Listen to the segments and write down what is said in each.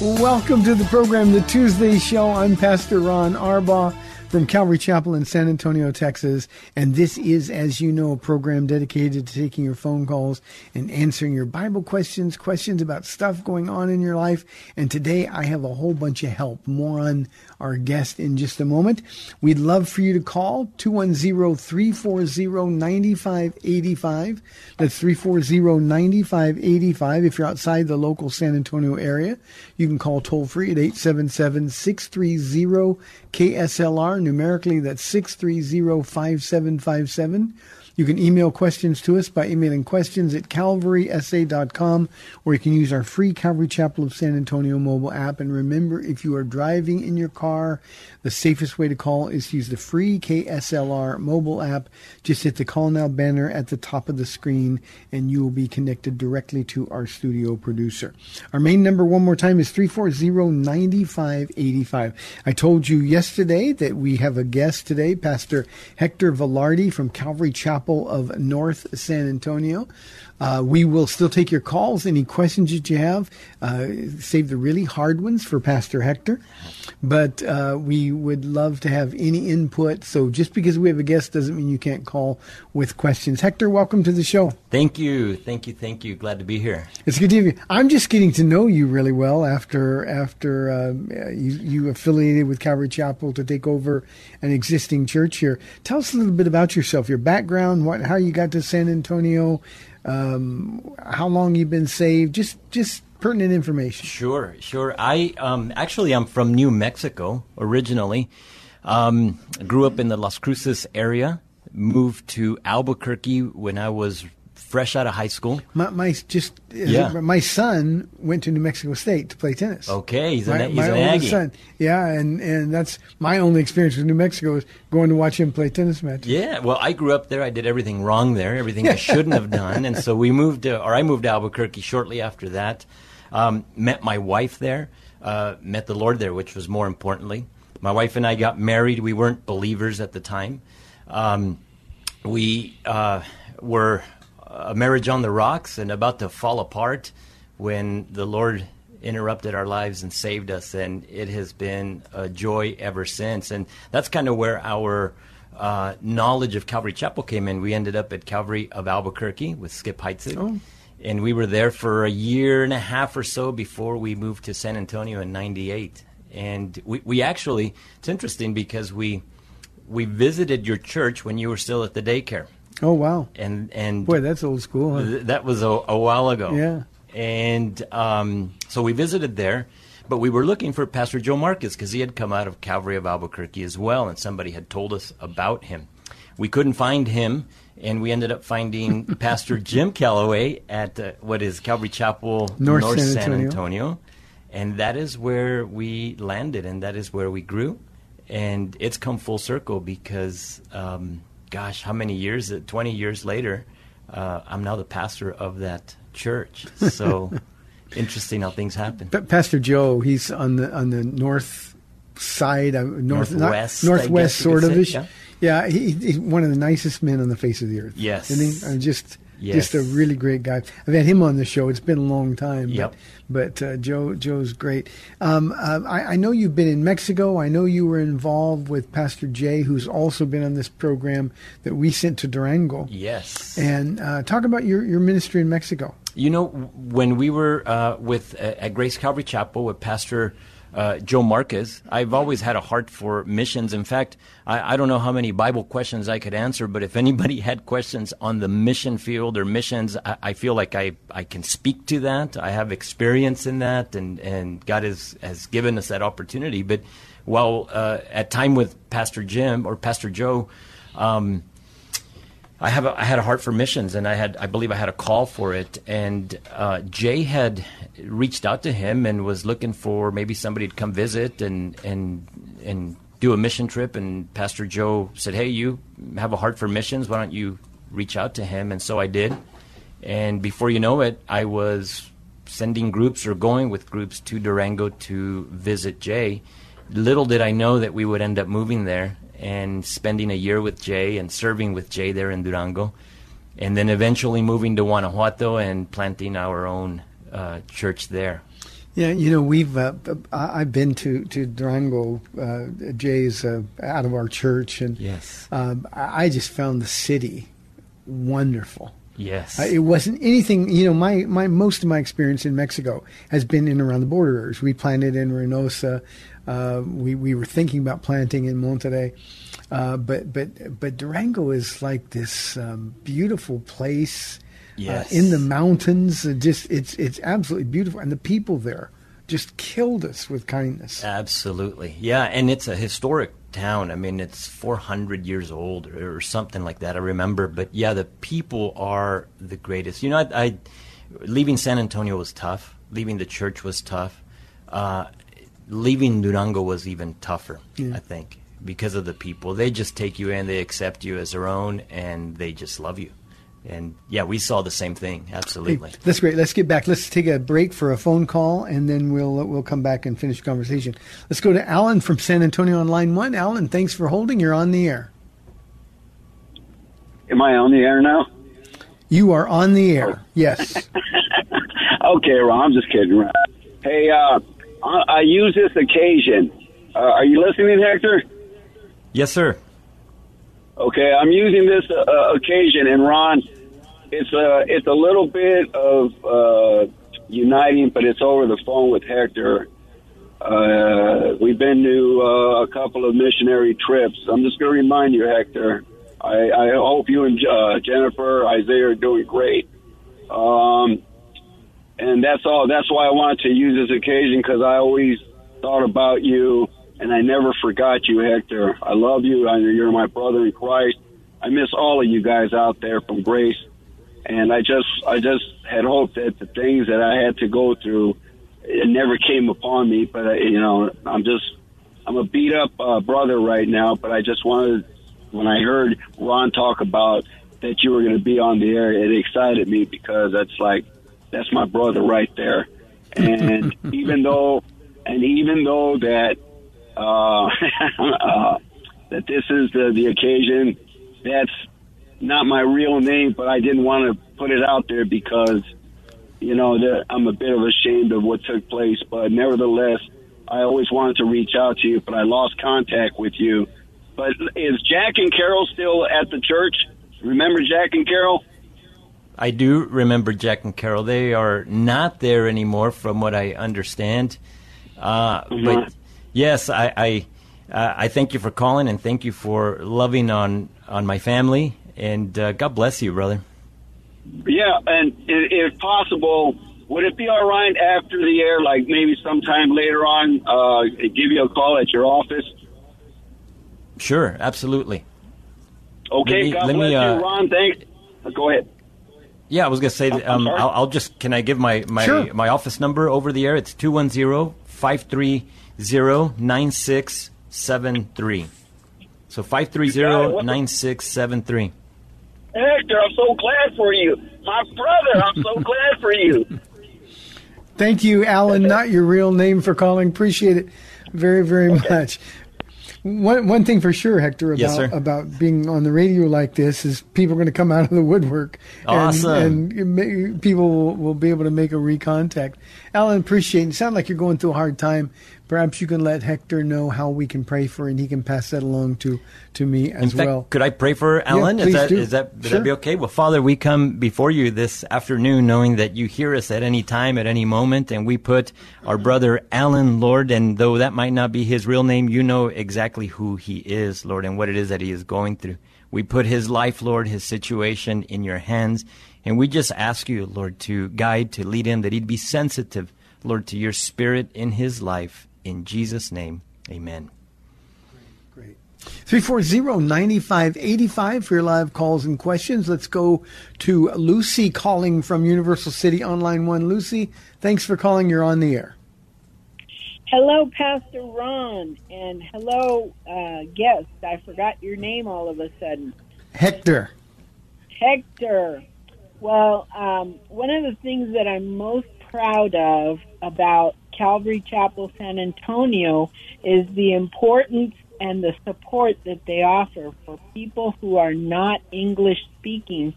Welcome to the program, The Tuesday Show. I'm Pastor Ron Arbaugh from Calvary Chapel in San Antonio, Texas. And this is, as you know, a program dedicated to taking your phone calls and answering your Bible questions, questions about stuff going on in your life. And today I have a whole bunch of help. More on our guest in just a moment. We'd love for you to call 210-340-9585. That's 340-9585. If you're outside the local San Antonio area, you can call toll free at 877-630-KSLR. Numerically, that's 630-5757. You can email questions to us by emailing questions at calvarysa.com, or you can use our free Calvary Chapel of San Antonio mobile app. And remember, if you are driving in your car, the safest way to call is to use the free KSLR mobile app. Just hit the call now banner at the top of the screen, and you will be connected directly to our studio producer. Our main number, one more time, is 340-9585. I told you yesterday that we have a guest today, Pastor Hector Velarde from Calvary Chapel of North San Antonio. Uh, we will still take your calls, any questions that you have. Uh, save the really hard ones for Pastor Hector. But uh, we would love to have any input. So just because we have a guest doesn't mean you can't call with questions. Hector, welcome to the show. Thank you, thank you, thank you. Glad to be here. It's good to have you. I'm just getting to know you really well after after uh, you, you affiliated with Calvary Chapel to take over an existing church here. Tell us a little bit about yourself, your background, what how you got to San Antonio, um, how long you've been saved, just just pertinent information. Sure, sure. I um, actually I'm from New Mexico originally. Um, grew up in the Las Cruces area. Moved to Albuquerque when I was fresh out of high school. My, my just Yeah. my son went to New Mexico State to play tennis. Okay, he's, my, an, he's my an Aggie. son. Yeah, and and that's my only experience with New Mexico is going to watch him play tennis matches. Yeah, well, I grew up there. I did everything wrong there, everything I shouldn't have done, and so we moved, to, or I moved to Albuquerque shortly after that. Um, met my wife there, uh, met the Lord there, which was more importantly. My wife and I got married. We weren't believers at the time. Um, we uh, were a marriage on the rocks and about to fall apart when the Lord interrupted our lives and saved us, and it has been a joy ever since. And that's kind of where our uh, knowledge of Calvary Chapel came in. We ended up at Calvary of Albuquerque with Skip Heitzig. Oh. And we were there for a year and a half or so before we moved to San Antonio in '98. And we, we actually, it's interesting because we we visited your church when you were still at the daycare, Oh wow, and and boy, that's old school. Huh? th- that was a, a while ago. Yeah. And um, so we visited there, but we were looking for Pastor Joe Marquez because he had come out of Calvary of Albuquerque as well, and somebody had told us about him. We couldn't find him, and we ended up finding Pastor Jim Calloway at uh, what is Calvary Chapel, North San San Antonio. Antonio. And that is where we landed, and that is where we grew. And it's come full circle because, um, gosh, how many years? uh, 20 years later, uh, I'm now the pastor of that church. So interesting how things happen. Pa- Pastor Joe, he's on the on the north side, uh, north, Northwest, I northwest, sort of say, ish. yeah. Yeah, he, he's one of the nicest men on the face of the earth. Yes. isn't he? Uh, just Yes. just a really great guy. I've had him on the show. It's been a long time. but- Yep. But, uh, Joe Joe's great. Um, uh, I, I know you've been in Mexico. I know you were involved with Pastor Jay, who's also been on this program that we sent to Durango. Yes. And uh, talk about your, your ministry in Mexico. You know, when we were uh, with uh, at Grace Calvary Chapel with Pastor uh, Joe Marquez, I've always had a heart for missions. In fact, I, I don't know how many Bible questions I could answer, but if anybody had questions on the mission field or missions, I, I feel like I, I can speak to that. I have experience in that, and, and God has, has given us that opportunity. But while uh, at time with Pastor Jim or Pastor Joe, um, I have a, I had a heart for missions, and I had I believe I had a call for it. And uh, Jay had reached out to him and was looking for maybe somebody to come visit and and and do a mission trip. And Pastor Joe said, "Hey, you have a heart for missions. Why don't you reach out to him?" And so I did. And before you know it, I was sending groups or going with groups to Durango to visit Jay. Little did I know that we would end up moving there and spending a year with Jay and serving with Jay there in Durango, and then eventually moving to Guanajuato and planting our own uh, church there. Yeah, you know, we've uh, I- I've been to to Durango. Uh, Jay's uh, out of our church, and Yes. um, I just found the city wonderful. Yes. Uh, it wasn't anything, you know. My, my most of my experience in Mexico has been in around the border areas. We planted in Reynosa. Uh, we we were thinking about planting in Monterrey, uh, but but but Durango is like this um, beautiful place Yes. uh, in the mountains. Just it's it's absolutely beautiful, and the people there just killed us with kindness. Absolutely. Yeah, and it's a historic town. I mean, it's 400 years old or, or something like that. I remember, but yeah, the people are the greatest. You know, I, I leaving San Antonio was tough. Leaving the church was tough. Uh, leaving Durango was even tougher. Yeah. I think because of the people. They just take you in, they accept you as their own, and they just love you. And yeah, we saw the same thing. Hey, Absolutely. that's great. Let's get back. Let's take a break for a phone call, and then we'll we'll come back and finish the conversation. Let's go to Alan from San Antonio on line one. Alan, thanks for holding. You're on the air. Am I on the air now? You are on the air. Yes. Okay, Ron, I'm just kidding. Hey, uh, I, I use this occasion. Uh, are you listening, Hector? Yes, sir. Okay, I'm using this uh, occasion, and Ron, it's a it's a little bit of uh, uniting, but it's over the phone with Hector. Uh, we've been to uh, a couple of missionary trips. I'm just going to remind you, Hector. I, I hope you and uh, Jennifer, Isaiah are doing great. Um, and that's all. That's why I wanted to use this occasion because I always thought about you, and I never forgot you, Hector. I love you. I, you're my brother in Christ. I miss all of you guys out there from Grace, and I just, I just had hoped that the things that I had to go through, it never came upon me. But I, you know, I'm just, I'm a beat up uh, brother right now. But I just wanted, when I heard Ron talk about that you were going to be on the air, it excited me because that's like that's my brother right there. And even though, and even though that uh, uh, that this is the the occasion, that's not my real name, but I didn't want to put it out there because you know that I'm a bit of ashamed of what took place. But nevertheless, I always wanted to reach out to you, but I lost contact with you. But is Jack and Carol still at the church? Remember Jack and Carol? I do remember Jack and Carol. They are not there anymore, from what I understand. Uh, But yes, I I, uh, I thank you for calling and thank you for loving on on my family. And uh, God bless you, brother. Yeah, and if possible, would it be all right after the air, like maybe sometime later on, uh, give you a call at your office? Sure, absolutely. Okay, Let me- God let me, bless uh, you, Ron. Thanks. Uh, Go ahead. Yeah, I was gonna say. I'm Um, sorry? I'll, I'll just. Can I give my my, Sure. my office number over the air? It's 210-530-9673. So five three zero nine six seven three. Hector, I'm so glad for you. My brother, I'm so glad for you. Thank you, Alan, not your real name, for calling. Appreciate it very, very much. One one thing for sure, Hector, about Yes, about being on the radio like this is people are going to come out of the woodwork, and, Awesome. and it may- people will, will be able to make a recontact. Alan, appreciate. it. Sound like you're going through a hard time. Perhaps you can let Hector know how we can pray for, and he can pass that along to to me as In fact, well. could I pray for Alan? please is that, is that would Sure. that be okay? Well, Father, we come before you this afternoon, knowing that you hear us at any time, at any moment, and we put our brother Alan, Lord, and though that might not be his real name, you know exactly who he is, Lord, and what it is that he is going through. We put his life, Lord, his situation in your hands, and we just ask you, Lord, to guide, to lead him, that he'd be sensitive, Lord, to your spirit in his life. In Jesus' name, amen. 340-9585 for your live calls and questions. Let's go to Lucy calling from Universal City on line one. Lucy, thanks for calling. You're on the air. Hello, Pastor Ron, and hello, uh, guest. I forgot your name all of a sudden. Hector. Hector. Well, um, one of the things that I'm most proud of about Calvary Chapel San Antonio is the importance and the support that they offer for people who are not English speaking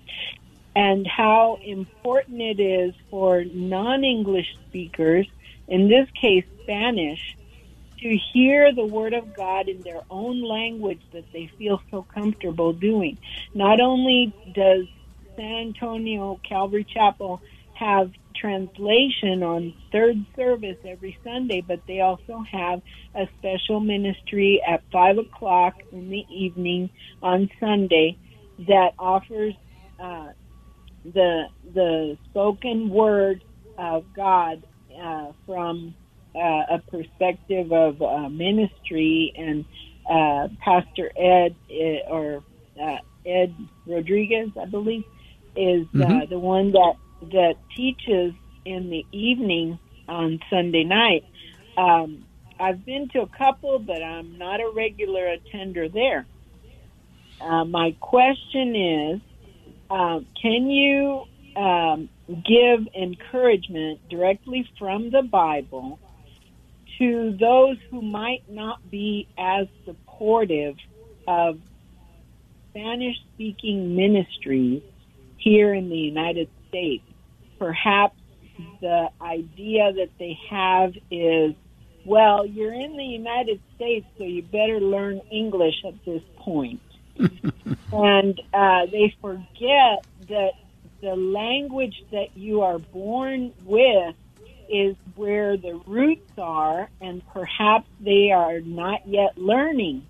and how important it is for non English speakers, in this case Spanish, to hear the Word of God in their own language that they feel so comfortable doing. Not only does San Antonio Calvary Chapel have translation on third service every Sunday, but they also have a special ministry at five o'clock in the evening on Sunday that offers uh, the the spoken word of God uh, from uh, a perspective of uh, ministry and uh, Pastor Ed uh, or uh, Ed Rodriguez, I believe, is uh, Mhm. the one that that teaches in the evening on Sunday night. Um, I've been to a couple, but I'm not a regular attender there. Uh, my question is, um, can you um, give encouragement directly from the Bible to those who might not be as supportive of Spanish speaking ministries here in the United States? Perhaps the idea that they have is, well, you're in the United States, so you better learn English at this point. and uh, they forget that the language that you are born with is where the roots are, and perhaps they are not yet learning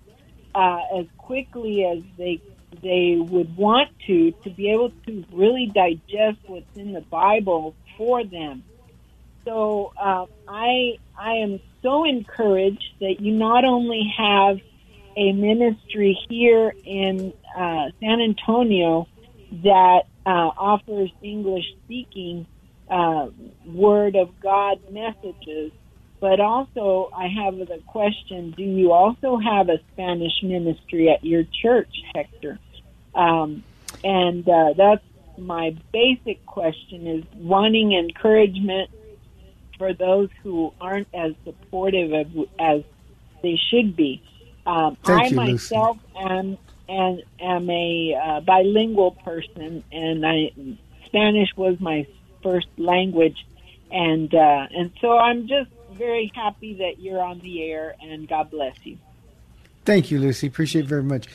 uh, as quickly as they they would want to to be able to really digest what's in the Bible for them. So uh, I I am so encouraged that you not only have a ministry here in uh, San Antonio that uh, offers English speaking uh, Word of God messages, but also I have the question: Do you also have a Spanish ministry at your church, Hector? Um, and uh, that's my basic question: is wanting encouragement for those who aren't as supportive of, as they should be. Um, Thank I you, Lucy. myself am and am a uh, bilingual person, and I Spanish was my first language, and uh, and so I'm just very happy that you're on the air, and God bless you. Thank you, Lucy. Appreciate it very much.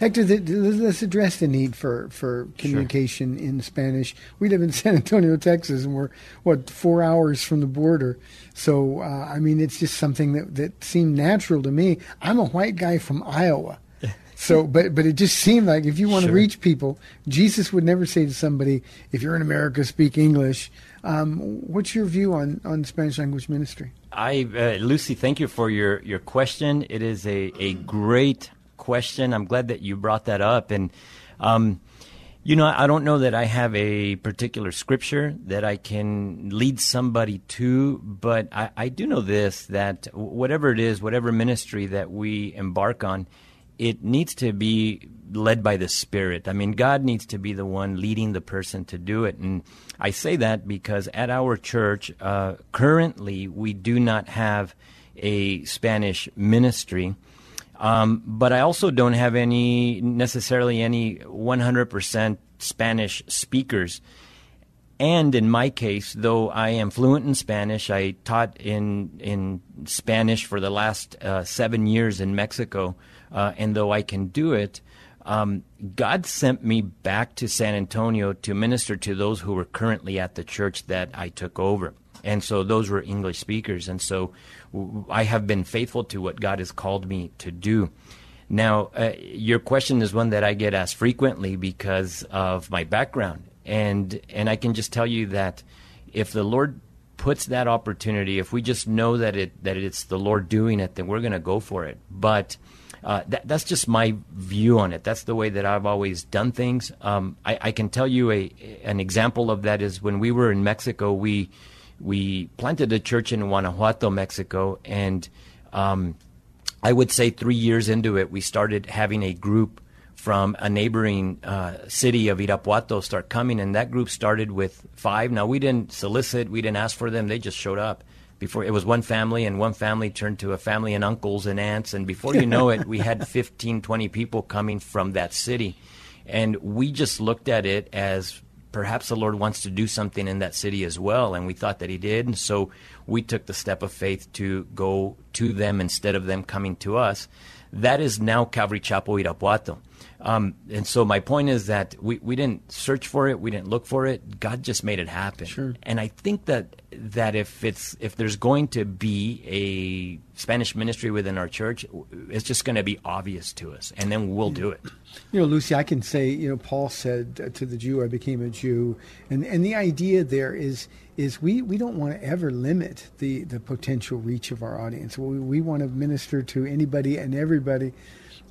Hector, th- th- let's address the need for, for communication in Spanish. We live in San Antonio, Texas, and we're, what, four hours from the border. So, uh, I mean, it's just something that, that seemed natural to me. I'm a white guy from Iowa. So, but but it just seemed like if you want to reach people, Jesus would never say to somebody, "If you're in America, speak English." Um, what's your view on, on Spanish language ministry? I, uh, Lucy, thank you for your, your question. It is a, a great question. I'm glad that you brought that up. And, um, you know, I don't know that I have a particular scripture that I can lead somebody to, but I, I do know this that whatever it is, whatever ministry that we embark on, it needs to be led by the Spirit. I mean, God needs to be the one leading the person to do it. And I say that because at our church, uh, currently, we do not have a Spanish ministry. Um, but I also don't have any necessarily any 100% Spanish speakers. And in my case, though I am fluent in Spanish, I taught in in Spanish for the last uh, seven years in Mexico. Uh, and though I can do it, um, God sent me back to San Antonio to minister to those who were currently at the church that I took over. And so those were English speakers. And so I have been faithful to what God has called me to do. Now, uh, your question is one that I get asked frequently because of my background. And, and I can just tell you that if the Lord puts that opportunity, if we just know that it that it's the Lord doing it, then we're going to go for it. But uh, that, that's just my view on it. That's the way that I've always done things. Um, I, I, can tell you a an example of that is when we were in Mexico, we we planted a church in Guanajuato, Mexico, and um, I would say three years into it, we started having a group from a neighboring uh, city of Irapuato start coming, and that group started with five. Now we didn't solicit, we didn't ask for them; they just showed up. Before it was one family, and one family turned to a family and uncles and aunts, and before you know it, we had 15, 20 people coming from that city, and we just looked at it as perhaps the Lord wants to do something in that city as well. And we thought that He did. And so we took the step of faith to go to them instead of them coming to us. That is now Calvary Chapel Irapuato. Um, and so my point is that we, we didn't search for it, we didn't look for it. God just made it happen. Sure. And I think that that if it's if there's going to be a Spanish ministry within our church, it's just going to be obvious to us, and then we'll do it. You know, Lucy, I can say, you know, Paul said to the Jew, "I became a Jew," and and the idea there is is we, we don't want to ever limit the the potential reach of our audience. We we want to minister to anybody and everybody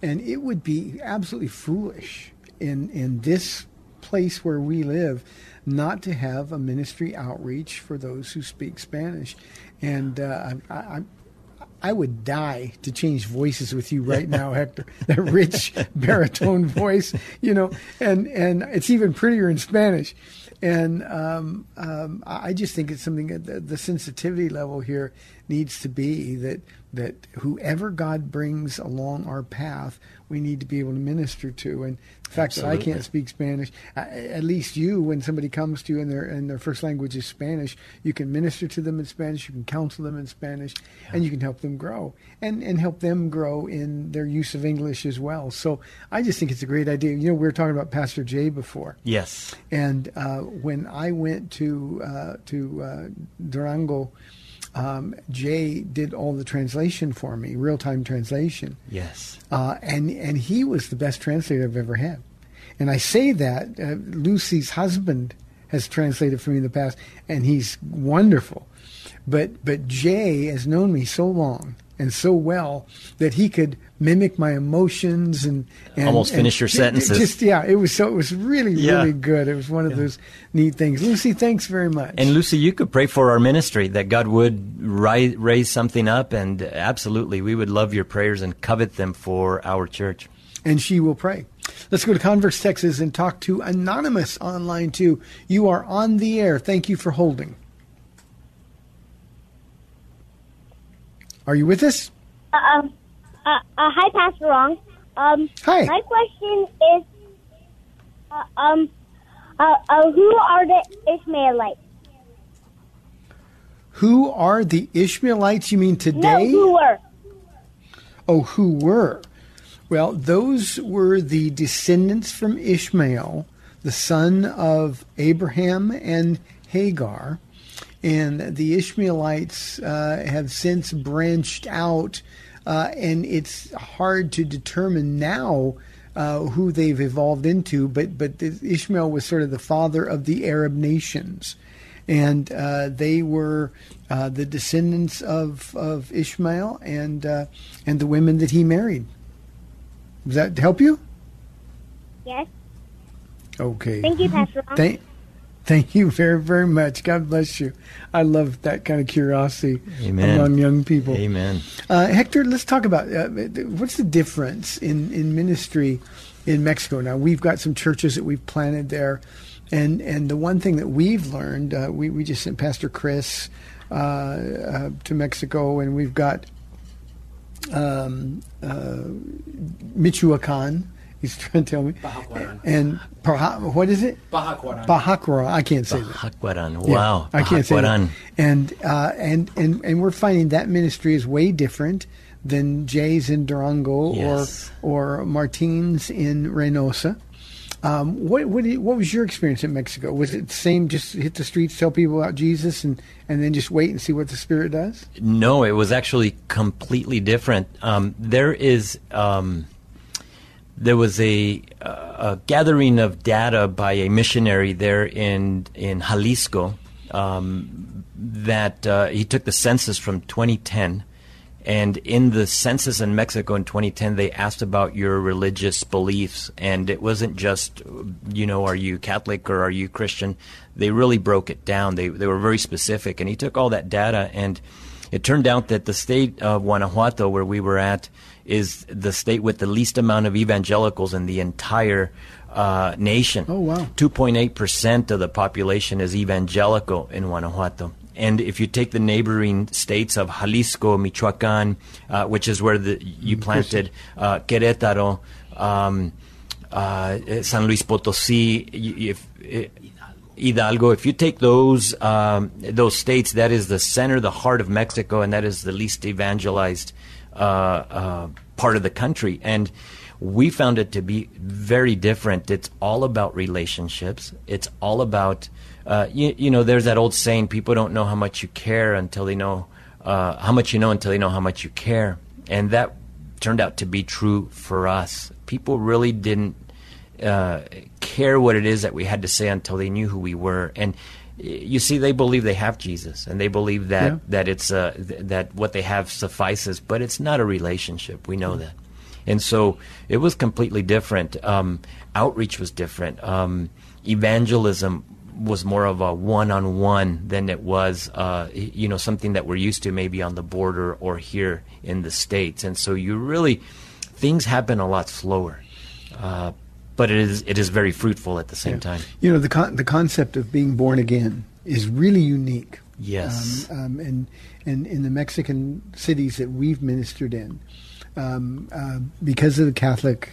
and it would be absolutely foolish in, in this place where we live not to have a ministry outreach for those who speak Spanish. And uh, I, I, I would die to change voices with you right now, Hector. That rich baritone voice, you know, and, and it's even prettier in Spanish. And um, um, I just think it's something that the, the sensitivity level here needs to be that that whoever God brings along our path, we need to be able to minister to. And the fact Absolutely. that I can't speak Spanish, at least you, when somebody comes to you and their and their first language is Spanish, you can minister to them in Spanish, you can counsel them in Spanish, yeah. and you can help them grow and and help them grow in their use of English as well. So I just think it's a great idea. You know, we were talking about Pastor Jay before. Yes. And uh, when I went to uh, to uh, Durango um, Jay did all the translation for me, real time translation. Yes. Uh, and and he was the best translator I've ever had. And I say that uh, Lucy's husband has translated for me in the past, and he's wonderful. But but Jay has known me so long and so well that he could mimic my emotions and, and almost finish your sentences. Just yeah, it was so it was really yeah. really good. It was one of yeah. those neat things. Lucy, thanks very much. And Lucy, you could pray for our ministry that God would ri- raise something up, and absolutely, we would love your prayers and covet them for our church. And she will pray. Let's go to Converse, Texas, and talk to Anonymous online too. You are on the air. Thank you for holding. Are you with us? Uh, um, uh, uh, hi, Pastor Ron. Um, hi. My question is, uh, um, uh, uh, who are the Ishmaelites? Who are the Ishmaelites? You mean today? No, who were? Oh, who were? Well, those were the descendants from Ishmael, the son of Abraham and Hagar and the Ishmaelites uh, have since branched out, uh, and it's hard to determine now uh, who they've evolved into. But but Ishmael was sort of the father of the Arab nations, and uh, they were uh, the descendants of of Ishmael and uh, and the women that he married. Does that help you? Yes. Okay. Thank you, Pastor. Thank you very, very much. God bless you. I love that kind of curiosity Amen. among young people. Amen. Uh, Hector, let's talk about uh, what's the difference in, in ministry in Mexico. Now, we've got some churches that we've planted there, and, and the one thing that we've learned, uh, we, we just sent Pastor Chris uh, uh, to Mexico, and we've got um, uh, Michoacan. He's trying to tell me. Pajacuaran. And Paja, what is it? Pajacuaran. Pajacuaran. I can't say that. Pajacuaran. Yeah, Wow. I can't say Pajacuaran. that. And, uh, and and and we're finding that ministry is way different than Jay's in Durango Yes. or or Martin's in Reynosa. Um, what what, did, what was your experience in Mexico? Was it the same? Just hit the streets, tell people about Jesus, and, and then just wait and see what the Spirit does. No, it was actually completely different. Um, there is um, there was a, a gathering of data by a missionary there in in Jalisco um, that uh, he took the census from 2010. And in the census in Mexico in 2010, they asked about your religious beliefs. And it wasn't just, you know, are you Catholic or are you Christian? They really broke it down. They, they were very specific. And he took all that data and it turned out that the state of Guanajuato, where we were at, is the state with the least amount of evangelicals in the entire uh, nation. Oh, wow. 2.8% of the population is evangelical in Guanajuato. And if you take the neighboring states of Jalisco, Michoacan, uh, which is where the, you planted, uh, Querétaro, um, uh, San Luis Potosí, y- if, eh, Hidalgo, if you take those um, those states, that is the center, the heart of Mexico, and that is the least evangelized part of the country. And we found it to be very different. It's all about relationships. It's all about uh, you, you know. There's that old saying: people don't know how much you care until they know uh, how much you know until they know how much you care. And that turned out to be true for us. People really didn't uh, care what it is that we had to say until they knew who we were. And you see, they believe they have Jesus, and they believe that Yeah. that it's uh, th- that what they have suffices. But it's not a relationship. We know that, and so it was completely different. Um, outreach was different. Um, evangelism was more of a one-on-one than it was, uh, you know, something that we're used to maybe on the border or here in the states. And so you really things happen a lot slower. Uh, but it is it is very fruitful at the same time. You know, the con- the concept of being born again is really unique. Yes. Um, um, and and in the Mexican cities that we've ministered in, um, uh, because of the Catholic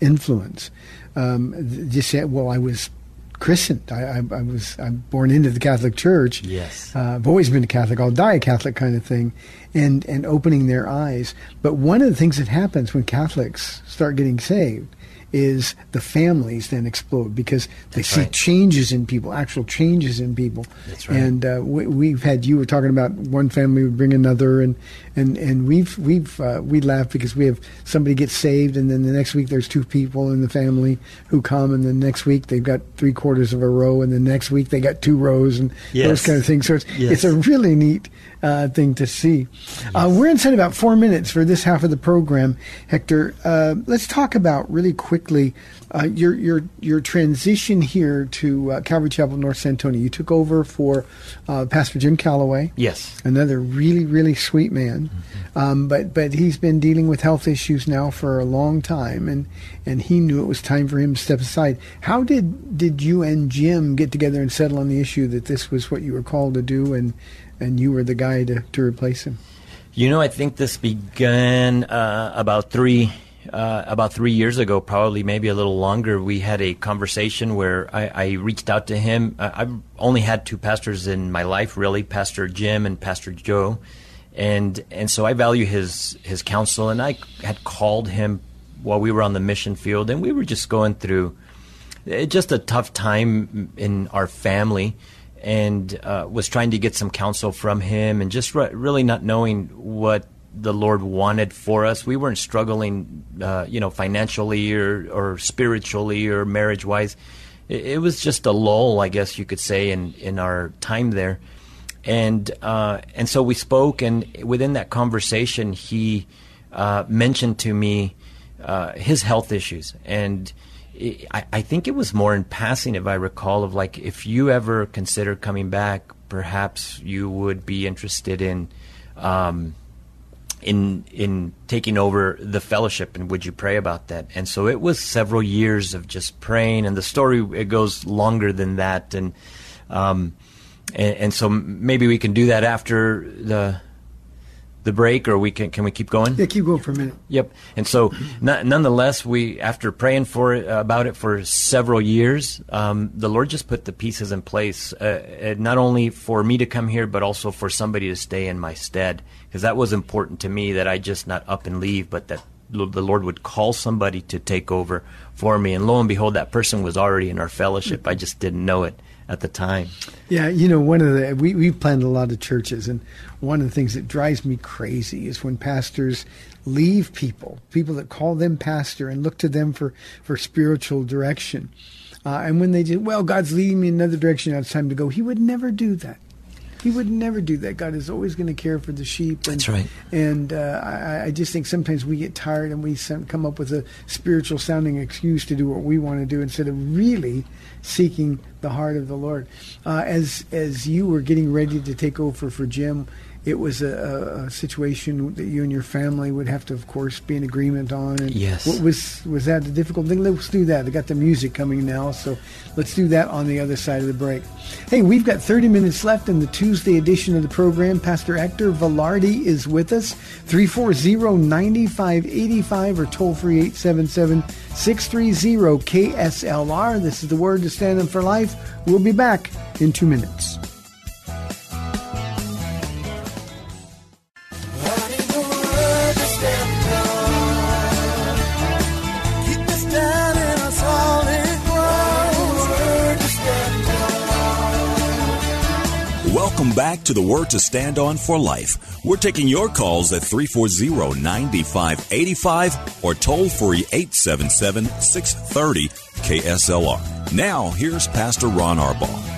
influence, um, just say, well, I was christened. I, I, I was I'm born into the Catholic Church. Yes. Uh, I've always been a Catholic. I'll die a Catholic kind of thing, and and opening their eyes. But one of the things that happens when Catholics start getting saved is the families then explode because they That's see right. changes in people, actual changes in people. That's right. And uh, we, we've had you were talking about one family would bring another, and and and we've we've uh, we laugh because we have somebody gets saved, and then the next week there's two people in the family who come, and then next week they've got three quarters of a row, and the next week they got two rows, and those kind of things. So it's Yes. it's a really neat uh, thing to see. Uh, we're inside about four minutes for this half of the program, Hector. Uh, let's talk about really quickly uh, your your your transition here to uh, Calvary Chapel North San Antonio. You took over for uh, Pastor Jim Calloway. Yes. Another really, really sweet man, um, but but he's been dealing with health issues now for a long time, and and he knew it was time for him to step aside. How did did you and Jim get together and settle on the issue that this was what you were called to do, and and you were the guy to, to replace him? You know, I think this began uh, about three uh, about three years ago, probably maybe a little longer. We had a conversation where I, I reached out to him. I, I've only had two pastors in my life, really, Pastor Jim and Pastor Joe, and and so I value his his counsel. And I had called him while we were on the mission field, and we were just going through uh, just a tough time in our family and uh, was trying to get some counsel from him and just re- really not knowing what the Lord wanted for us. We weren't struggling, uh, you know, financially or, or spiritually or marriage wise. It, it was just a lull, I guess you could say, in, in our time there. And uh, and so we spoke, and within that conversation, he uh, mentioned to me uh, his health issues, and I, I think it was more in passing, if I recall, of like if you ever consider coming back, perhaps you would be interested in. Um, in in taking over the fellowship and would you pray about that? And so it was several years of just praying and the story it goes longer than that and um, and, and so maybe we can do that after the the break, or we can can we keep going? Yeah, keep going for a minute. Yep. And so, nonetheless, we after praying for it, uh, about it for several years, um, the Lord just put the pieces in place, uh, uh, not only for me to come here, but also for somebody to stay in my stead, because that was important to me that I just not up and leave, but that the Lord would call somebody to take over for me. And lo and behold, that person was already in our fellowship. I just didn't know it at the time. Yeah, you know, one of the we we've planned a lot of churches, and one of the things that drives me crazy is when pastors leave people, people that call them pastor and look to them for for spiritual direction, uh, and when they just well, God's leading me in another direction. Now it's time to go. He would never do that. He would never do that. God is always going to care for the sheep. And, That's right. And uh, I, I, just think sometimes we get tired and we come up with a spiritual sounding excuse to do what we want to do instead of really seeking the heart of the Lord. Uh, as as you were getting ready to take over for Jim, it was a, a, situation that you and your family would have to, of course, be in agreement on. And yes. What was was that a difficult thing? Let's do that. I got the music coming now, so let's do that on the other side of the break. Hey, we've got 30 minutes left in the Tuesday edition of the program. Pastor Hector Velarde is with us. 340-9585 or toll free 877-630 KSLR. This is the word to stand in for life. We'll be back in two minutes. Back to the Word to Stand On for Life. We're taking your calls at 340 9585 or toll free 877 630 KSLR. Now, here's Pastor Ron Arbaugh.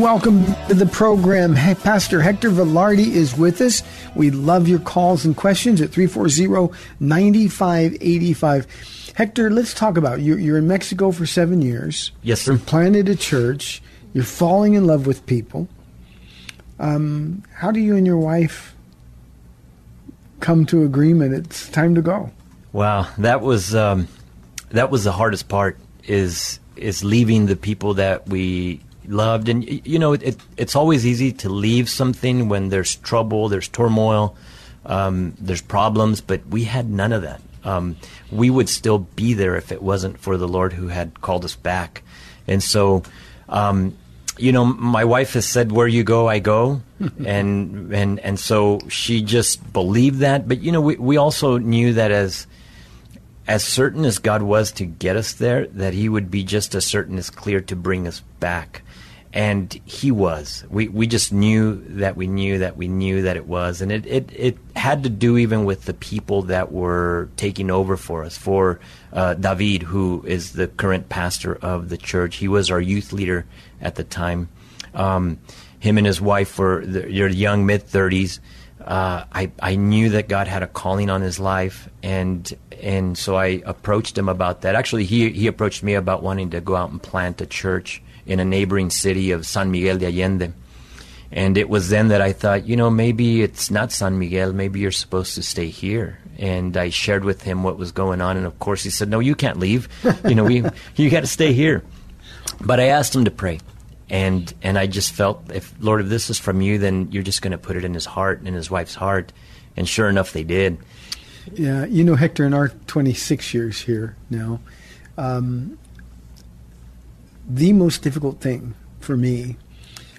Welcome to the program. Hey, Pastor Hector Velarde is with us. We love your calls and questions at 340 9585. Hector, let's talk about you. You're in Mexico for seven years. Yes, sir. You planted a church. You're falling in love with people. Um, how do you and your wife come to agreement? It's time to go. Wow, that was um, that was the hardest part. Is is leaving the people that we loved, and you know, it, it's always easy to leave something when there's trouble, there's turmoil, um, there's problems, but we had none of that. Um, we would still be there if it wasn't for the Lord who had called us back, and so um, you know, my wife has said, "Where you go, I go," and and and so she just believed that. But you know, we we also knew that as as certain as God was to get us there, that He would be just as certain as clear to bring us back. And He was. We we just knew that we knew that we knew that it was, and it it it had to do even with the people that were taking over for us. For uh, David, who is the current pastor of the church, he was our youth leader at the time. Um, him and his wife were your young mid thirties. Uh, I I knew that God had a calling on his life, and and so I approached him about that. Actually, he he approached me about wanting to go out and plant a church in a neighboring city of San Miguel de Allende. And it was then that I thought, you know, maybe it's not San Miguel. Maybe you're supposed to stay here. And I shared with him what was going on, and of course he said, "No, you can't leave. You know, we you got to stay here." But I asked him to pray and and I just felt if Lord, if this is from you, then you're just going to put it in his heart and in his wife's heart, and sure enough, they did. Yeah, you know, Hector, in our 26 years here now, um, the most difficult thing for me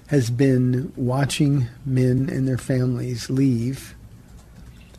has been watching men and their families leave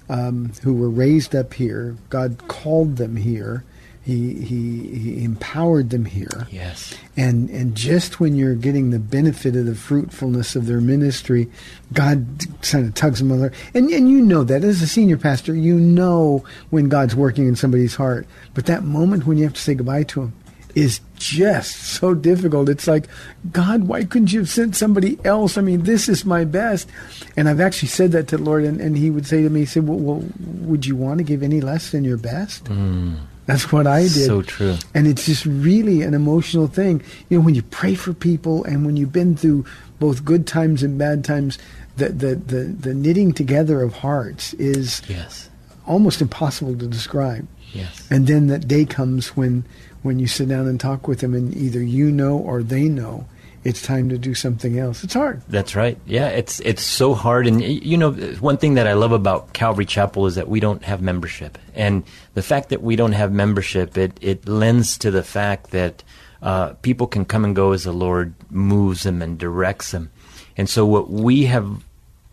um, who were raised up here. God called them here he, he, he empowered them here. Yes. And and just when you're getting the benefit of the fruitfulness of their ministry, God kind of tugs them on their and and you know that as a senior pastor, you know when God's working in somebody's heart. But that moment when you have to say goodbye to him is just so difficult. It's like, God, why couldn't you have sent somebody else? I mean, this is my best. And I've actually said that to the Lord, and, and He would say to me, He said, well, well, would you want to give any less than your best? Mm. That's what I did. So true. And it's just really an emotional thing. You know, when you pray for people and when you've been through both good times and bad times, the the the, the knitting together of hearts is Yes. almost impossible to describe. Yes. And then that day comes when when you sit down and talk with them and either you know or they know it's time to do something else. It's hard. That's right. Yeah, it's it's so hard, and you know, one thing that I love about Calvary Chapel is that we don't have membership, and the fact that we don't have membership, it it lends to the fact that uh, people can come and go as the Lord moves them and directs them, and so what we have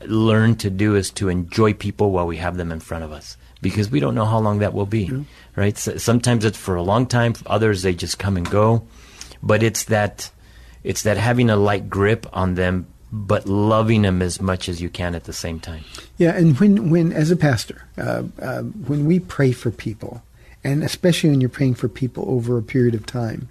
learned to do is to enjoy people while we have them in front of us. Because we don't know how long that will be, right? So sometimes it's for a long time. Others, they just come and go. But it's that it's that having a light grip on them, but loving them as much as you can at the same time. Yeah, and when, when as a pastor, uh, uh, when we pray for people, and especially when you're praying for people over a period of time,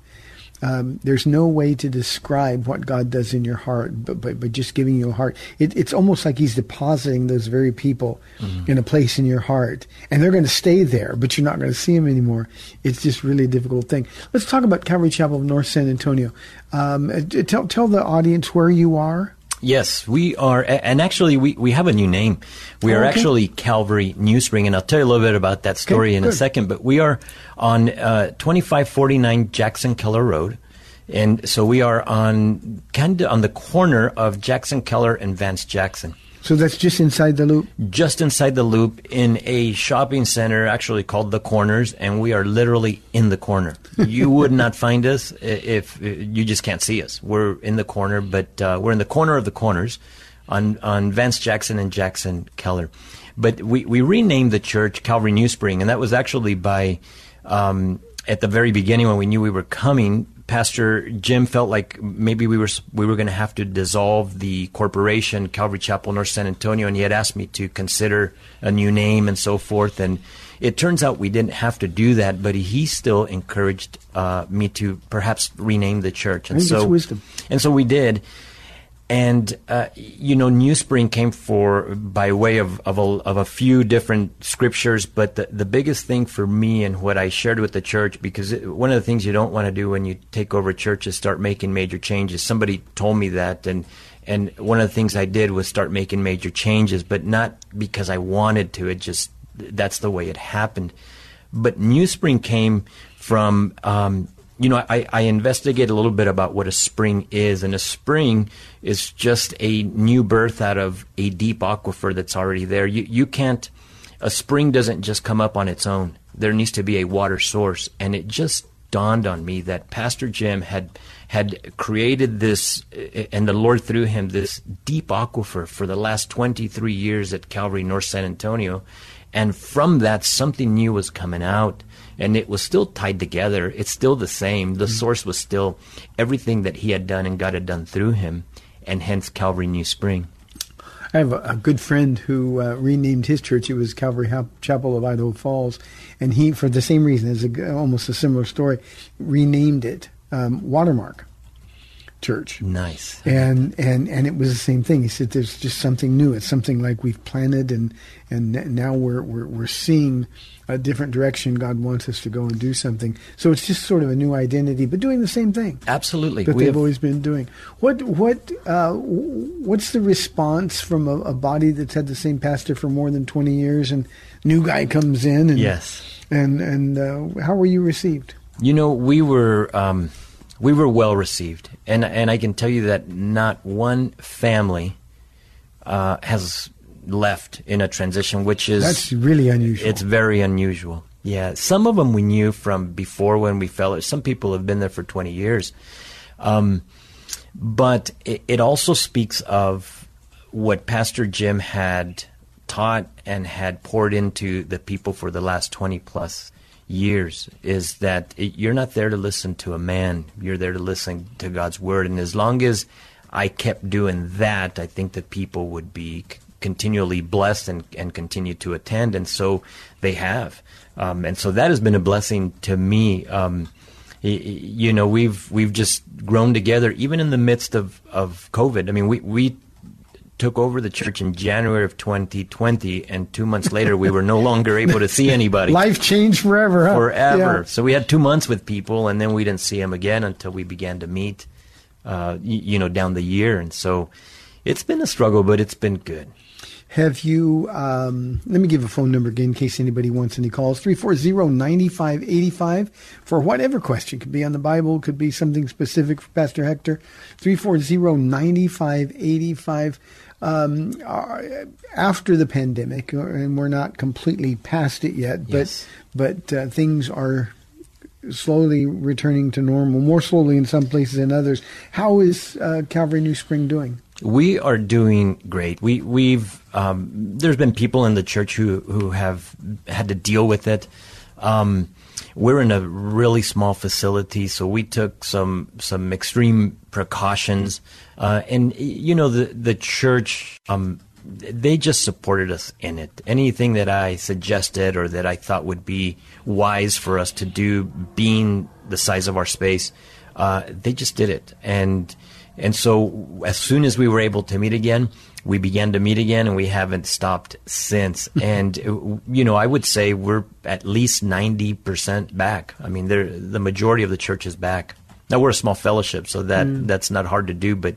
um, there's no way to describe what God does in your heart, but by, by just giving you a heart. It, it's almost like He's depositing those very people in a place in your heart, and they're going to stay there, but you're not going to see them anymore. It's just really a difficult thing. Let's talk about Calvary Chapel of North San Antonio. Um, uh, tell tell the audience where you are. Yes, we are, and actually, we, we have a new name. We Oh, are okay. actually Calvary Newspring, and I'll tell you a little bit about that story in a second. But we are on uh, 2549 Jackson Keller Road. And so we are on kind of on the corner of Jackson Keller and Vance Jackson. So that's just inside the loop. just inside the loop in a shopping center actually called the corners and we are literally in the corner. You would not find us if uh, you just can't see us. We're in the corner but uh, we're in the corner of the corners on, on vance jackson and jackson keller. But we, we renamed the church calvary new spring and that was actually by um, at the very beginning when we knew we were coming Pastor Jim felt like maybe we were we were going to have to dissolve the corporation Calvary Chapel North San Antonio, and he had asked me to consider a new name and so forth. And it turns out we didn't have to do that, but he still encouraged uh, me to perhaps rename the church. And so wisdom. and so we did. And uh, you know, New Spring came for by way of of a, of a few different scriptures, but the the biggest thing for me and what I shared with the church, because it, one of the things you don't want to do when you take over a church is start making major changes. Somebody told me that, and and one of the things I did was start making major changes, but not because I wanted to. It just that's the way it happened. But New Spring came from um, you know, I, I investigate a little bit about what a spring is, and a spring is just a new birth out of a deep aquifer that's already there. You you can't a spring doesn't just come up on its own. There needs to be a water source, and it just dawned on me that Pastor Jim had had created this, and the Lord through him this deep aquifer for the last twenty three years at Calvary North San Antonio, and from that something new was coming out and it was still tied together. It's still the same. The source was still everything that he had done and God had done through him, and hence Calvary New Spring. I have a, a good friend who uh, renamed his church. It was Calvary Hap- Chapel of Idaho Falls, and he, for the same reason, as a, almost a similar story, renamed it um, Watermark Church. Nice. And and and it was the same thing. He said, "There's just something new. It's something like we've planted, and and now we're we're we're seeing a different direction. God wants us to go and do something. So it's just sort of a new identity, but doing the same thing Absolutely. that We they've have- always been doing. What what uh, what's the response from a, a body that's had the same pastor for more than twenty years, and new guy comes in, and Yes. and and uh, how were you received? You know, we were um, we were well received, and and I can tell you that not one family uh, has left in a transition, which is That's really unusual. It's very unusual. Yeah, some of them we knew from before when we fell. Some people have been there for twenty years, um, but it, it also speaks of what Pastor Jim had taught and had poured into the people for the last twenty plus years. Is that it, you're not there to listen to a man; you're there to listen to God's word. And as long as I kept doing that, I think that people would be continually blessed and, and continue to attend, and so they have. Um, and so that has been a blessing to me. Um, you know, we've we've just grown together, even in the midst of, of COVID. I mean, we we took over the church in January of 2020, and two months later, we were no longer able to see anybody. Life changed forever, huh? Forever. Yeah. So we had two months with people, and then we didn't see them again until we began to meet, uh, y- you know, down the year. And so it's been a struggle, but it's been good. Have you, um, let me give a phone number again in case anybody wants any calls. 340-9585 for whatever question. Could be on the Bible, could be something specific for Pastor Hector. 340-9585. Um, uh, after the pandemic, uh, and we're not completely past it yet, but, but uh, things are slowly returning to normal, more slowly in some places than others. How is uh, Calvary New Spring doing? We are doing great. We we've um, there's been people in the church who who have had to deal with it. Um, we're in a really small facility, so we took some some extreme precautions. Uh, and you know the the church. Um, they just supported us in it. Anything that I suggested or that I thought would be wise for us to do, being the size of our space, uh, they just did it. And and so as soon as we were able to meet again, we began to meet again, and we haven't stopped since. and you know, I would say we're at least ninety percent back. I mean, the majority of the church is back. Now we're a small fellowship, so that Mm. that's not hard to do, but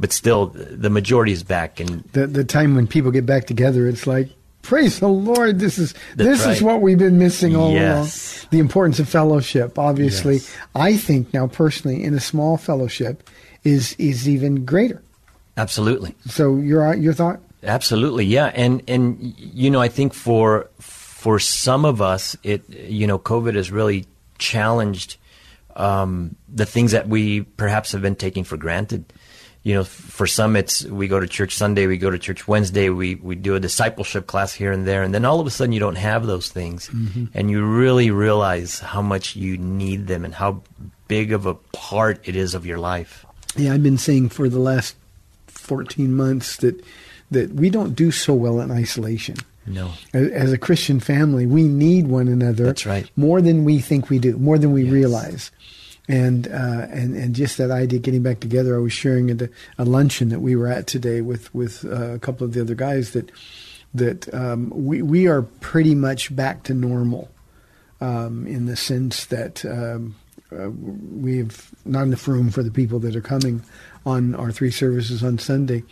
but still, the majority is back, and the the time when people get back together, it's like praise the Lord. This is That's this is what we've been missing all Yes. along. The importance of fellowship. Obviously, Yes. I think now personally, in a small fellowship, is is even greater. absolutely. So your your thought? Absolutely, yeah, and and you know, I think for for some of us, it you know, COVID has really challenged um, the things that we perhaps have been taking for granted. You know, for some, it's we go to church Sunday, we go to church Wednesday, we we do a discipleship class here and there, and then all of a sudden you don't have those things, Mhm. and you really realize how much you need them and how big of a part it is of your life. Yeah, I've been saying for the last fourteen months that that we don't do so well in isolation. No. As, a Christian family, we need one another. That's right. More than we think we do, more than we realize. And, uh, and and just that idea of getting back together. I was sharing at a, a luncheon that we were at today with with uh, a couple of the other guys that that um, we we are pretty much back to normal um, in the sense that um, uh, we've not enough room for the people that are coming on our three services on Sunday,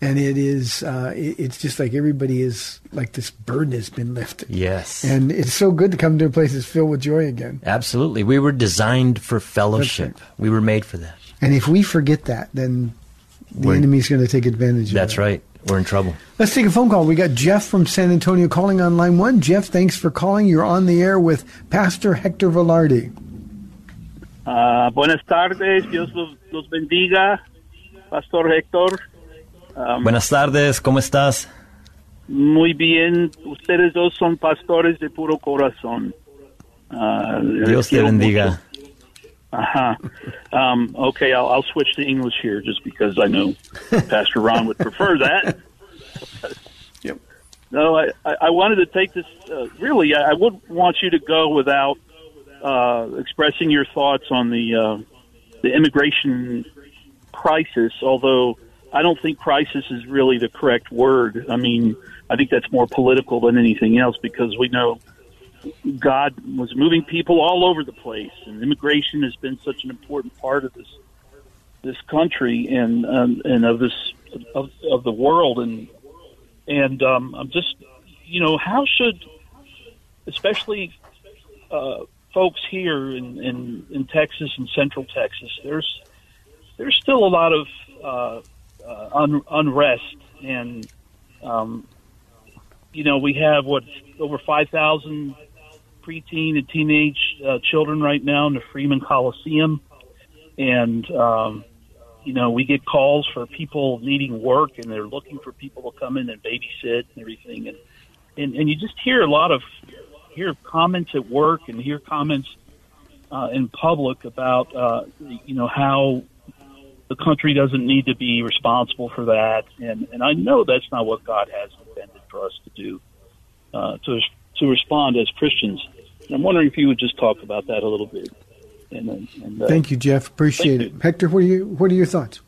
and it is uh, it, it's just like everybody is like this burden has been lifted. Yes. And it's so good to come to a place that's filled with joy again. Absolutely. We were designed for fellowship. We were made for that. And if we forget that, then the We're- enemy's going to take advantage of That's that. right. We're in trouble. Let's take a phone call. We got Jeff from San Antonio calling on line one. Jeff, thanks for calling. You're on the air with Pastor Hector Velarde. Ah, buenas tardes, Dios los, los bendiga, Pastor Héctor. Um, Buenas tardes, ¿cómo estás? Muy bien, ustedes dos son pastores de puro corazón. Les Dios te bendiga. mucho. Ajá. Um, okay, I'll, I'll switch to English here just because I know Pastor Ron would prefer that. Yep. No, I, I I wanted to take this. Uh, really, I, I would want you to go without uh, expressing your thoughts on the uh, the immigration crisis. Although I don't think crisis is really the correct word. I mean, I think that's more political than anything else because we know God was moving people all over the place, and immigration has been such an important part of this this country and um, and of this of, of the world and and um, I'm just you know how should especially uh, folks here in, in in Texas and Central Texas there's there's still a lot of uh, uh, un, unrest and um, you know we have what over five thousand preteen and teenage uh, children right now in the Freeman Coliseum and um, you know, we get calls for people needing work and they're looking for people to come in and babysit and everything. And, and, and you just hear a lot of, hear comments at work and hear comments uh, in public about, uh, you know, how the country doesn't need to be responsible for that. And, and I know that's not what God has intended for us to do, uh, to, to respond as Christians. And I'm wondering if you would just talk about that a little bit. And, and, uh, Thank you, Jeff. Appreciate Thank it. Hector, what are you? What are your thoughts?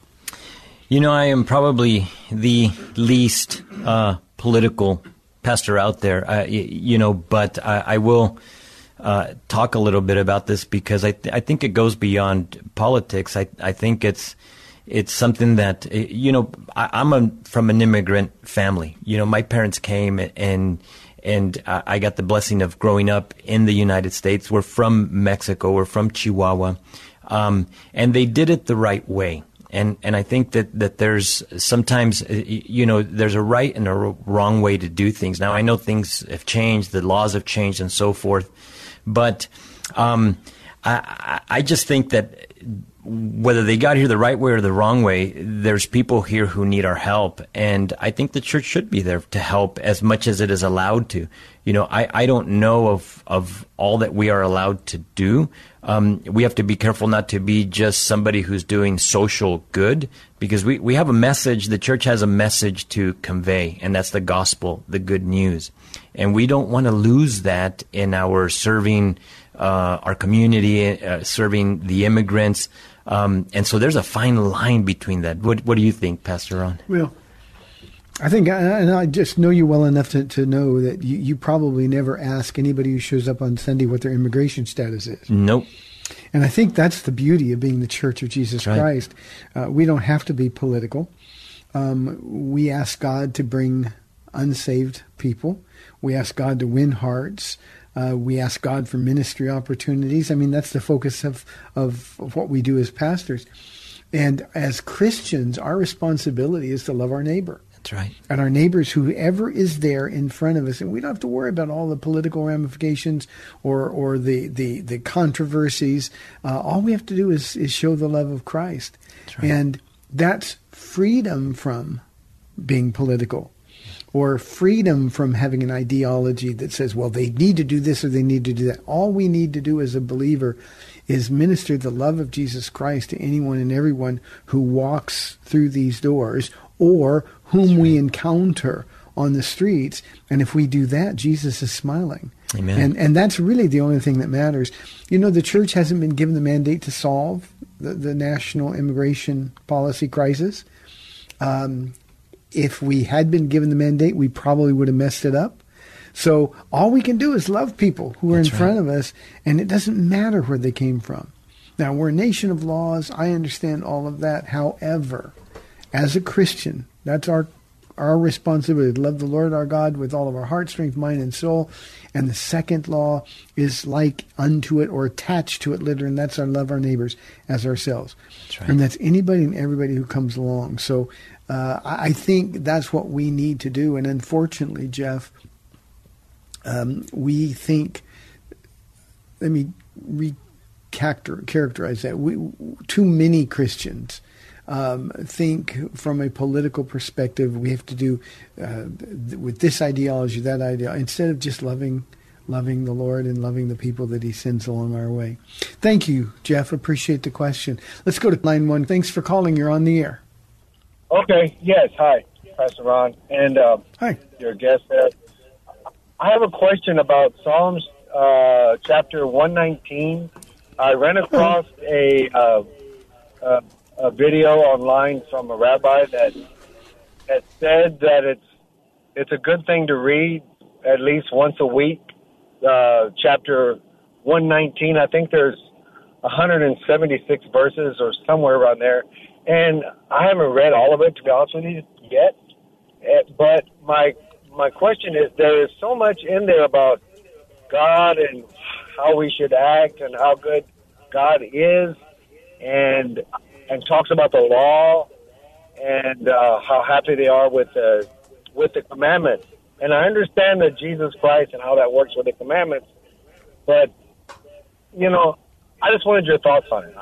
You know, I am probably the least uh, political pastor out there. Uh, y- you know, but I, I will uh, talk a little bit about this because I, th- I think it goes beyond politics. I, I think it's it's something that uh, you know. I, I'm a, from an immigrant family. You know, my parents came and and I I got the blessing of growing up in the United States. We're from Mexico. We're from Chihuahua, um, and they did it the right way. And and I think that that there's sometimes uh, you know there's a right and a wrong way to do things. Now I know things have changed, the laws have changed, and so forth, but um, I I I just think that whether they got here the right way or the wrong way, there's people here who need our help. And I think the church should be there to help as much as it is allowed to. You know, I, I don't know of, of all that we are allowed to do. Um, we have to be careful not to be just somebody who's doing social good because we, we have a message, the church has a message to convey, and that's the gospel, the good news. And we don't want to lose that in our serving uh, our community, uh, serving the immigrants. Um, and so there's a fine line between that. What, what do you think, Pastor Ron? Well, I think, and I just know you well enough to, to know that you, you probably never ask anybody who shows up on Sunday what their immigration status is. Nope. And I think that's the beauty of being the Church of Jesus right. Christ. Uh, we don't have to be political. Um, we ask God to bring unsaved people. We ask God to win hearts. Uh, we ask God for ministry opportunities. I mean, that's the focus of, of, of what we do as pastors. And as Christians, our responsibility is to love our neighbor. That's right. And our neighbors, whoever is there in front of us, and we don't have to worry about all the political ramifications or or the the, the controversies. Uh, all we have to do is is show the love of Christ, and that's freedom from being political, or freedom from having an ideology that says, well, they need to do this or they need to do that. All we need to do as a believer is minister the love of Jesus Christ to anyone and everyone who walks through these doors or whom we encounter on the streets. And if we do that, Jesus is smiling. Amen. And and that's really the only thing that matters. You know, the church hasn't been given the mandate to solve the, the national immigration policy crisis. Um, if we had been given the mandate, we probably would have messed it up. So all we can do is love people who are in front of us, and it doesn't matter where they came from. Now, we're a nation of laws. I understand all of that. However, as a Christian, that's our our responsibility to love the Lord our God with all of our heart, strength, mind, and soul. And the second law is like unto it or attached to it, literally, and that's our love our neighbors as ourselves. right. And that's anybody and everybody who comes along. So uh, I think that's what we need to do. And unfortunately, Jeff, um, we think, let me characterize that. We, too many Christians um, think from a political perspective we have to do uh, th- with this ideology, that ideology, instead of just loving loving the Lord and loving the people that He sends along our way. Thank you, Jeff. Appreciate the question. Let's go to line one. Thanks for calling. You're on the air. Okay. Yes. Hi, Pastor Ron, and uh, Hi. your guest there. I have a question about Psalms uh, chapter one nineteen. I ran across a, uh, a video online from a rabbi that that said that it's it's a good thing to read at least once a week. Uh, chapter one nineteen. I think there's 176 verses or somewhere around there. And I haven't read all of it to be honest with you yet. Eh, But my my question is, there is so much in there about God and how we should act and how good God is, and and talks about the law and uh, how happy they are with the with the commandments. And I understand that Jesus Christ and how that works with the commandments, but you know, I just wanted your thoughts on it.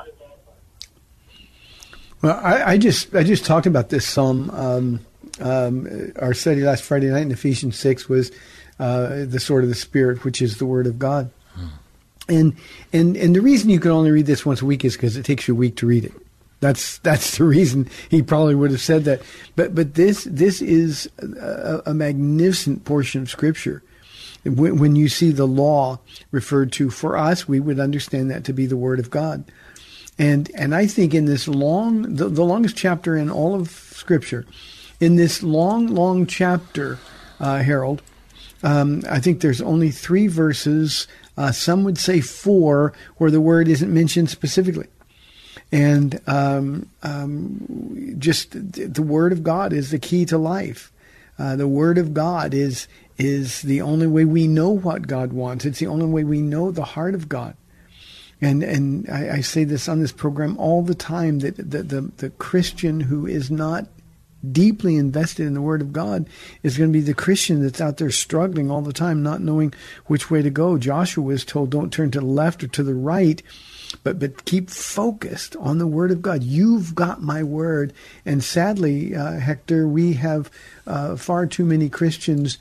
Well, I, I just I just talked about this psalm. Um, um, our study last Friday night in Ephesians six was uh, the sword of the spirit, which is the word of God. And and and the reason you can only read this once a week is because it takes you a week to read it. That's that's the reason he probably would have said that. But but this this is a, a magnificent portion of Scripture. When, when you see the law referred to for us, we would understand that to be the Word of God. And and I think in this long, the, the longest chapter in all of Scripture, in this long, long chapter, uh, Harold, um, I think there's only three verses. Uh, some would say four, where the word isn't mentioned specifically. And um, um, just the word of God is the key to life. Uh, the word of God is is the only way we know what God wants. It's the only way we know the heart of God. And and I, I say this on this program all the time that the, the the Christian who is not deeply invested in the Word of God is going to be the Christian that's out there struggling all the time, not knowing which way to go. Joshua was told, "Don't turn to the left or to the right." But but keep focused on the Word of God. You've got my word, and sadly, uh, Hector, we have uh, far too many Christians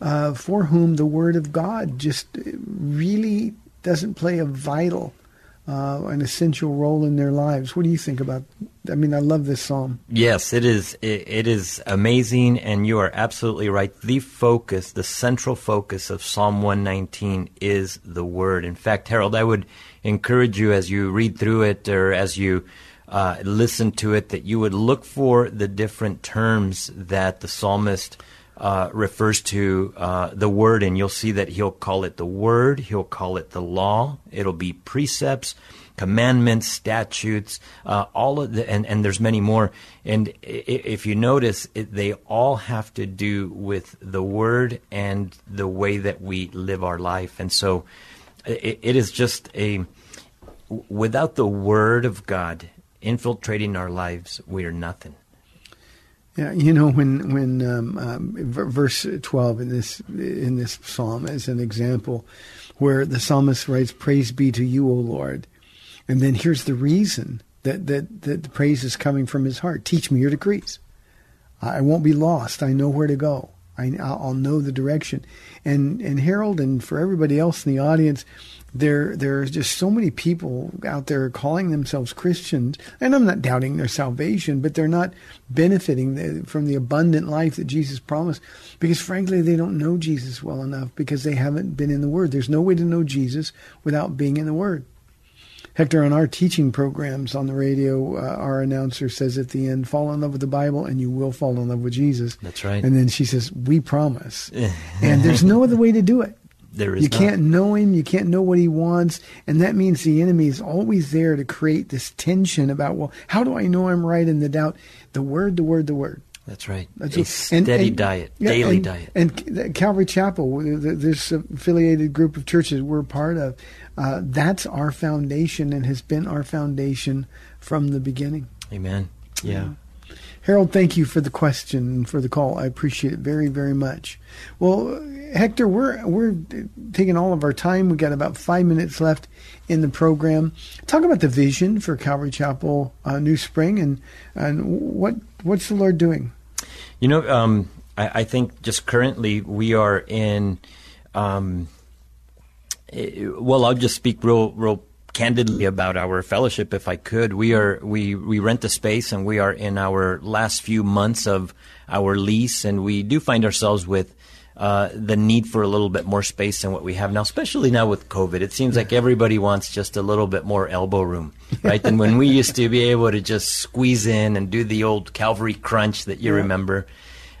uh, for whom the Word of God just really doesn't play a vital, uh, an essential role in their lives. What do you think about? I mean, I love this psalm. Yes, it is. It, it is amazing, and you are absolutely right. The focus, the central focus of Psalm 119 is the Word. In fact, Harold, I would encourage you as you read through it or as you uh, listen to it that you would look for the different terms that the psalmist uh, refers to uh, the word, and you'll see that he'll call it the word, he'll call it the law, it'll be precepts, commandments, statutes, uh, all of the, and, and there's many more. And if you notice, it, they all have to do with the word and the way that we live our life. And so it, it is just a, without the word of God infiltrating our lives, we are nothing. Yeah, you know when when um, um, verse twelve in this in this psalm as an example, where the psalmist writes, "Praise be to you, O Lord," and then here's the reason that that that the praise is coming from his heart. Teach me your decrees. I won't be lost. I know where to go. I, I'll know the direction. And and Harold and for everybody else in the audience, there there's just so many people out there calling themselves Christians, and I'm not doubting their salvation, but they're not benefiting the, from the abundant life that Jesus promised because frankly they don't know Jesus well enough because they haven't been in the Word. There's no way to know Jesus without being in the Word. Hector, on our teaching programs on the radio, uh, our announcer says at the end, fall in love with the Bible and you will fall in love with Jesus. That's right. And then she says, we promise. and there's no other way to do it. There is you not. can't know him, you can't know what he wants, and that means the enemy is always there to create this tension about, well, how do I know I'm right in the doubt? The word, the word, the word. That's right. That's a what- steady diet, yeah, daily and- diet. And Calvary Chapel, this affiliated group of churches we're part of, uh, that's our foundation and has been our foundation from the beginning. Amen. Yeah. Harold, thank you for the question and for the call. I appreciate it very, very much. Well, Hector, we're we're taking all of our time. We got about five minutes left in the program. Talk about the vision for Calvary Chapel uh, New Spring and and what what's the Lord doing? You know, um, I, I think just currently we are in. Um, eh, well, I'll just speak real, real candidly about our fellowship, if I could. We are we we rent the space, and we are in our last few months of our lease, and we do find ourselves with. Uh, the need for a little bit more space than what we have now, especially now with COVID. It seems like everybody wants just a little bit more elbow room, right? than when we used to be able to just squeeze in and do the old Calvary crunch that you remember.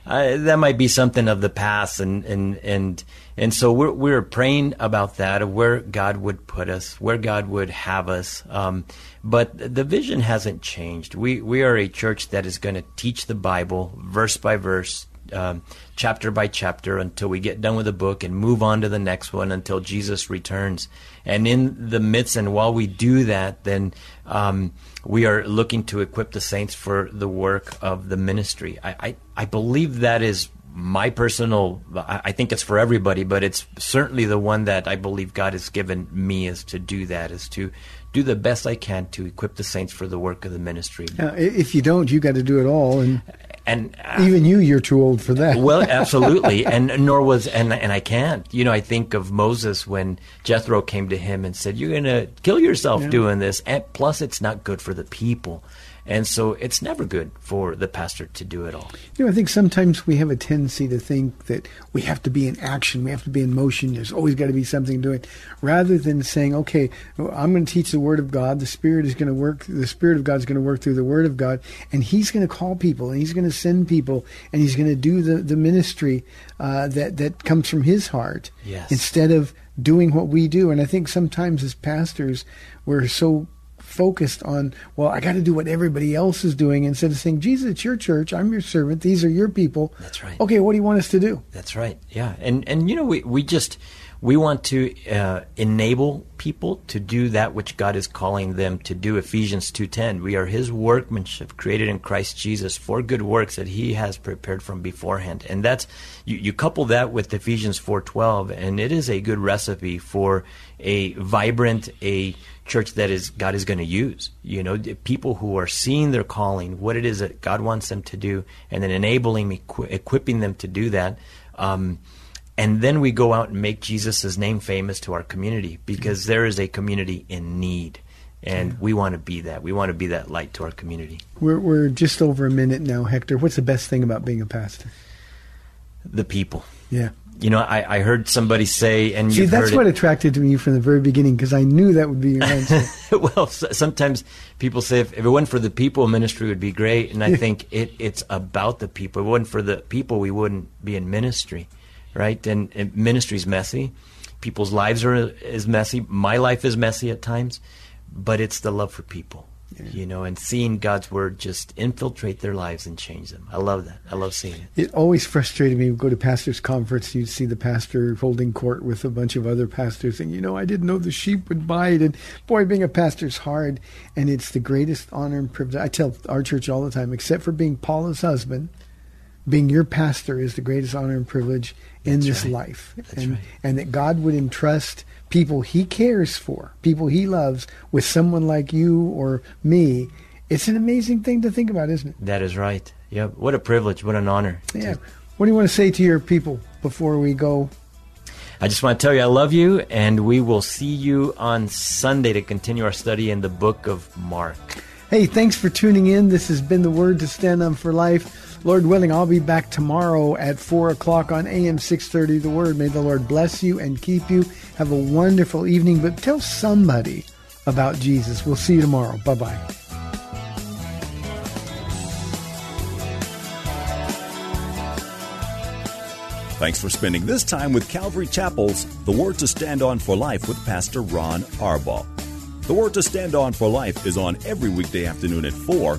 Uh, that might be something of the past, and and and and so we're we're praying about that of where God would put us, where God would have us. Um, but the vision hasn't changed. We we are a church that is going to teach the Bible verse by verse, um, chapter by chapter until we get done with the book and move on to the next one until Jesus returns. And in the midst and while we do that, then um, we are looking to equip the saints for the work of the ministry. I, I, I believe that is my personal. I, think it's for everybody, but it's certainly the one that I believe God has given me is to do that, is to do the best I can to equip the saints for the work of the ministry. I- if you don't, you got to do it all, and And uh, even you, you're too old for that. well, absolutely, and nor was and and I can't. You know, I think of Moses when Jethro came to him and said, "You're going to kill yourself Yeah. doing this, and plus it's not good for the people." And so it's never good for the pastor to do it all. You know, I think sometimes we have a tendency to think that we have to be in action, we have to be in motion. There's always got to be something doing, rather than saying, "Okay, I'm going to teach the Word of God. The Spirit is going to work. The Spirit of God is going to work through the Word of God, and He's going to call people, and He's going to send people, and He's going to do the the ministry uh, that that comes from His heart, Yes. instead of doing what we do." And I think sometimes as pastors, we're so focused on, well, I got to do what everybody else is doing instead of saying, Jesus, it's your church. I'm your servant. These are your people. That's right. Okay, what do you want us to do? That's right. Yeah, and and you know we we just we want to uh, enable people to do that which God is calling them to do. Ephesians two ten. We are His workmanship, created in Christ Jesus for good works that He has prepared from beforehand. And that's you, you couple that with Ephesians four twelve, and it is a good recipe for a vibrant a church that is God is going to use. You know, people who are seeing their calling, what it is that God wants them to do, and then enabling, equi- equipping them to do that. Um, and then we go out and make Jesus' name famous to our community because there is a community in need. And we want to be that. We want to be that light to our community. We're, we're just over a minute now, Hector. What's the best thing about being a pastor? The people. Yeah. You know, I, I heard somebody say, and See, that's what it, attracted to me from the very beginning because I knew that would be your answer. well, s- sometimes people say if, if it wasn't for the people, ministry would be great. And I think it, it's about the people. If it wasn't for the people, we wouldn't be in ministry, right? And, and ministry's messy. People's lives are is messy. My life is messy at times, but it's the love for people, you know, and seeing God's word just infiltrate their lives and change them. I love that. I love seeing it. It always frustrated me. We go to pastor's conference, you'd see the pastor holding court with a bunch of other pastors, and you know, I didn't know the sheep would bite. And boy, being a pastor's hard, and it's the greatest honor and privilege. I tell our church all the time, except for being Paula's husband, being your pastor is the greatest honor and privilege in That's this right. life. That's and, right. and that God would entrust people he cares for, people he loves, with someone like you or me. It's an amazing thing to think about, isn't it? That is right. Yep. What a privilege. What an honor. Yeah. What do you want to say to your people before we go? I just want to tell you I love you, and we will see you on Sunday to continue our study in the book of Mark. Hey, thanks for tuning in. This has been the Word to Stand on for Life. Lord willing, I'll be back tomorrow at 4 o'clock on AM 630 The Word. May the Lord bless you and keep you. Have a wonderful evening, but tell somebody about Jesus. We'll see you tomorrow. Bye bye. Thanks for spending this time with Calvary Chapel's The Word to Stand On for Life with Pastor Ron Arbaugh. The Word to Stand On for Life is on every weekday afternoon at 4,